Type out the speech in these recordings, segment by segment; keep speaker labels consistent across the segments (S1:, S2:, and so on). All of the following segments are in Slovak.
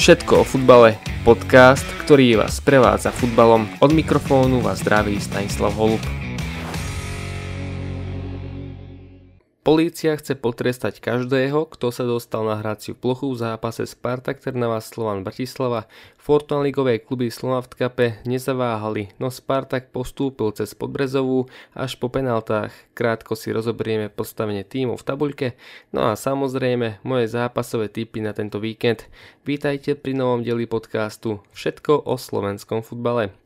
S1: Všetko o futbale, podcast, ktorý vás prevádza futbalom. Od mikrofónu vás zdraví Stanislav Holub. Polícia chce potrestať každého, kto sa dostal na hraciu plochu v zápase Spartak Trnava Slovan Bratislava. Fortuna ligové kluby Slova v Tkape nezaváhali, no Spartak postúpil cez Podbrezovú až po penaltách. Krátko si rozoberieme postavenie týmu v tabuľke, no a samozrejme moje zápasové tipy na tento víkend. Vítajte pri novom dieli podcastu Všetko o slovenskom futbale.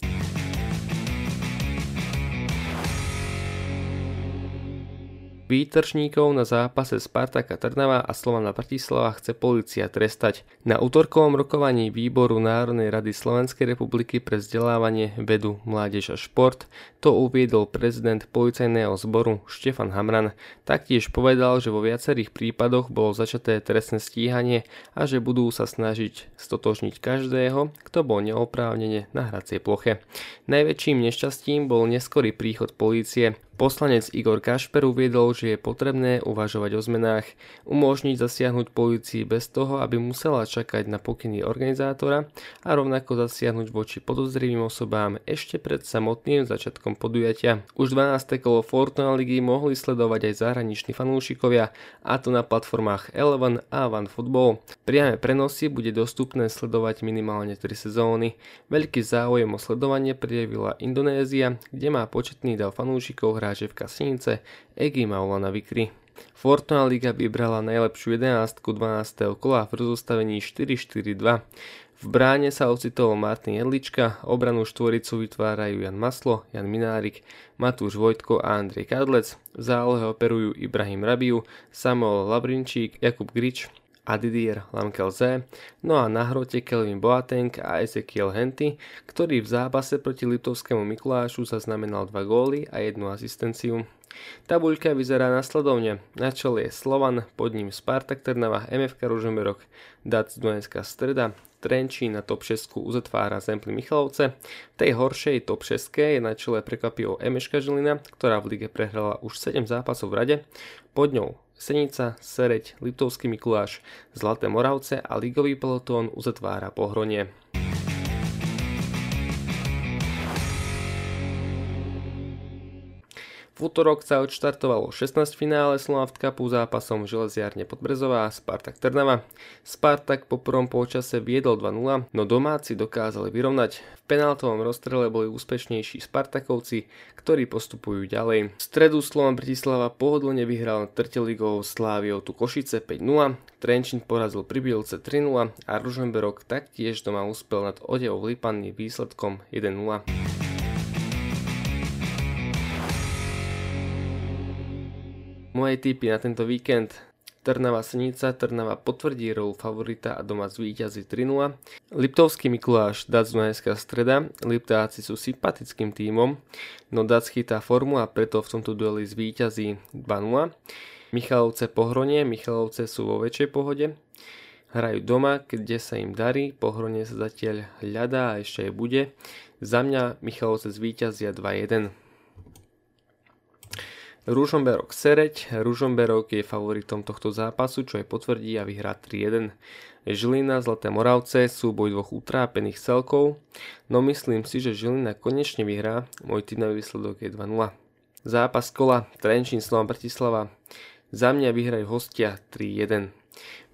S1: Výtržníkov na zápase Spartaka Trnava a Slovana Bratislava chce policia trestať. Na útorkovom rokovaní výboru Národnej rady Slovenskej republiky pre vzdelávanie, vedu, mládež a šport to uviedol prezident policajného zboru Štefan Hamran. Taktiež povedal, že vo viacerých prípadoch bolo začaté trestné stíhanie a že budú sa snažiť stotožniť každého, kto bol neoprávnene na hracej ploche. Najväčším nešťastím bol neskorý príchod polície. Poslanec Igor Kašper uviedol, že je potrebné uvažovať o zmenách, umožniť zasiahnuť polícii bez toho, aby musela čakať na pokyny organizátora a rovnako zasiahnuť voči podozrivým osobám ešte pred samotným začiatkom podujatia. Už 12. kolo Fortuna ligy mohli sledovať aj zahraniční fanúšikovia, a to na platformách Eleven a OneFootball. Priame prenosy bude dostupné sledovať minimálne 3 sezóny. Veľký záujem o sledovanie prijavila Indonézia, kde má početný dav fanúšikov hráčevka Sinice Egi Maulana Vikri. Fortuna Liga vybrala najlepšiu 11 12. kola v rozostavení 4-4-2. V bráne sa ocitol Martin Jedlička, obranu štvoricu vytvárajú Jan Maslo, Jan Minárik, Matúš Vojtko a Andrej Kadlec, v zálohe operujú Ibrahim Rabiu, Samuel Labrinčík, Jakub Grič, a Didier Lamkelze, no a na hrote Kelvin Boateng a Ezekiel Henty, ktorý v zápase proti Liptovskému Mikulášu zaznamenal dva góly a jednu asistenciu. Tabuľka vyzerá nasledovne. Na čele je Slovan, pod ním Spartak Trnava, MFK Ružomberok, Dac Dunajská Streda, Trenčín na top 6 uzatvára Zempli Michalovce. V tej horšej top 6 je na čele prekvapivo Emeška Žilina, ktorá v lige prehrala už 7 zápasov v rade. Pod ňou Senica, Sereď, Liptovský Mikuláš, Zlaté Moravce a ligový pelotón uzatvára Pohronie. V útorok sa odštartovalo 16 finále Slovaft Cupu zápasom Železiarne Podbrezová a Spartak Trnava. Spartak po prvom polčase viedol 2-0, no domáci dokázali vyrovnať. V penáltovom rozstrele boli úspešnejší Spartakovci, ktorí postupujú ďalej. V stredu Slovan Bratislava pohodlne vyhral trteligou Sláviou tu Košice 5-0, Trenčín porazil Pribielce 3-0 a Ružomberok taktiež doma uspel nad Odevou Lipanny výsledkom 1-0. Moje tipy na tento víkend Trnava Senica, Trnava potvrdí rolu favorita a doma zvíťazí 3-0. Liptovský Mikuláš, Dac Dunajská streda, Liptáci sú sympatickým tímom, no Dac chytá formu a preto v tomto dueli zvíťazí 2-0. Michalovce Pohronie, Michalovce sú vo väčšej pohode, hrajú doma, kde sa im darí, Pohronie sa zatiaľ hľadá a ešte aj bude. Za mňa Michalovce zvíťazia 2-1. Ružomberok Sereď. Ružomberok je favoritom tohto zápasu, čo aj potvrdí a vyhrá 3-1. Žilina, Zlaté Moravce, súboj dvoch utrápených celkov, no myslím si, že Žilina konečne vyhrá, môj týmový výsledok je 2-0. Zápas kola Trenčín, Slovan Bratislava, za mňa vyhrajú hostia 3-1.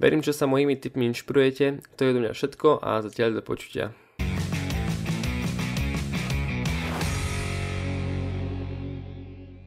S1: Verím, že sa mojimi tipmi inšpirujete, to je do mňa všetko a zatiaľ do počutia.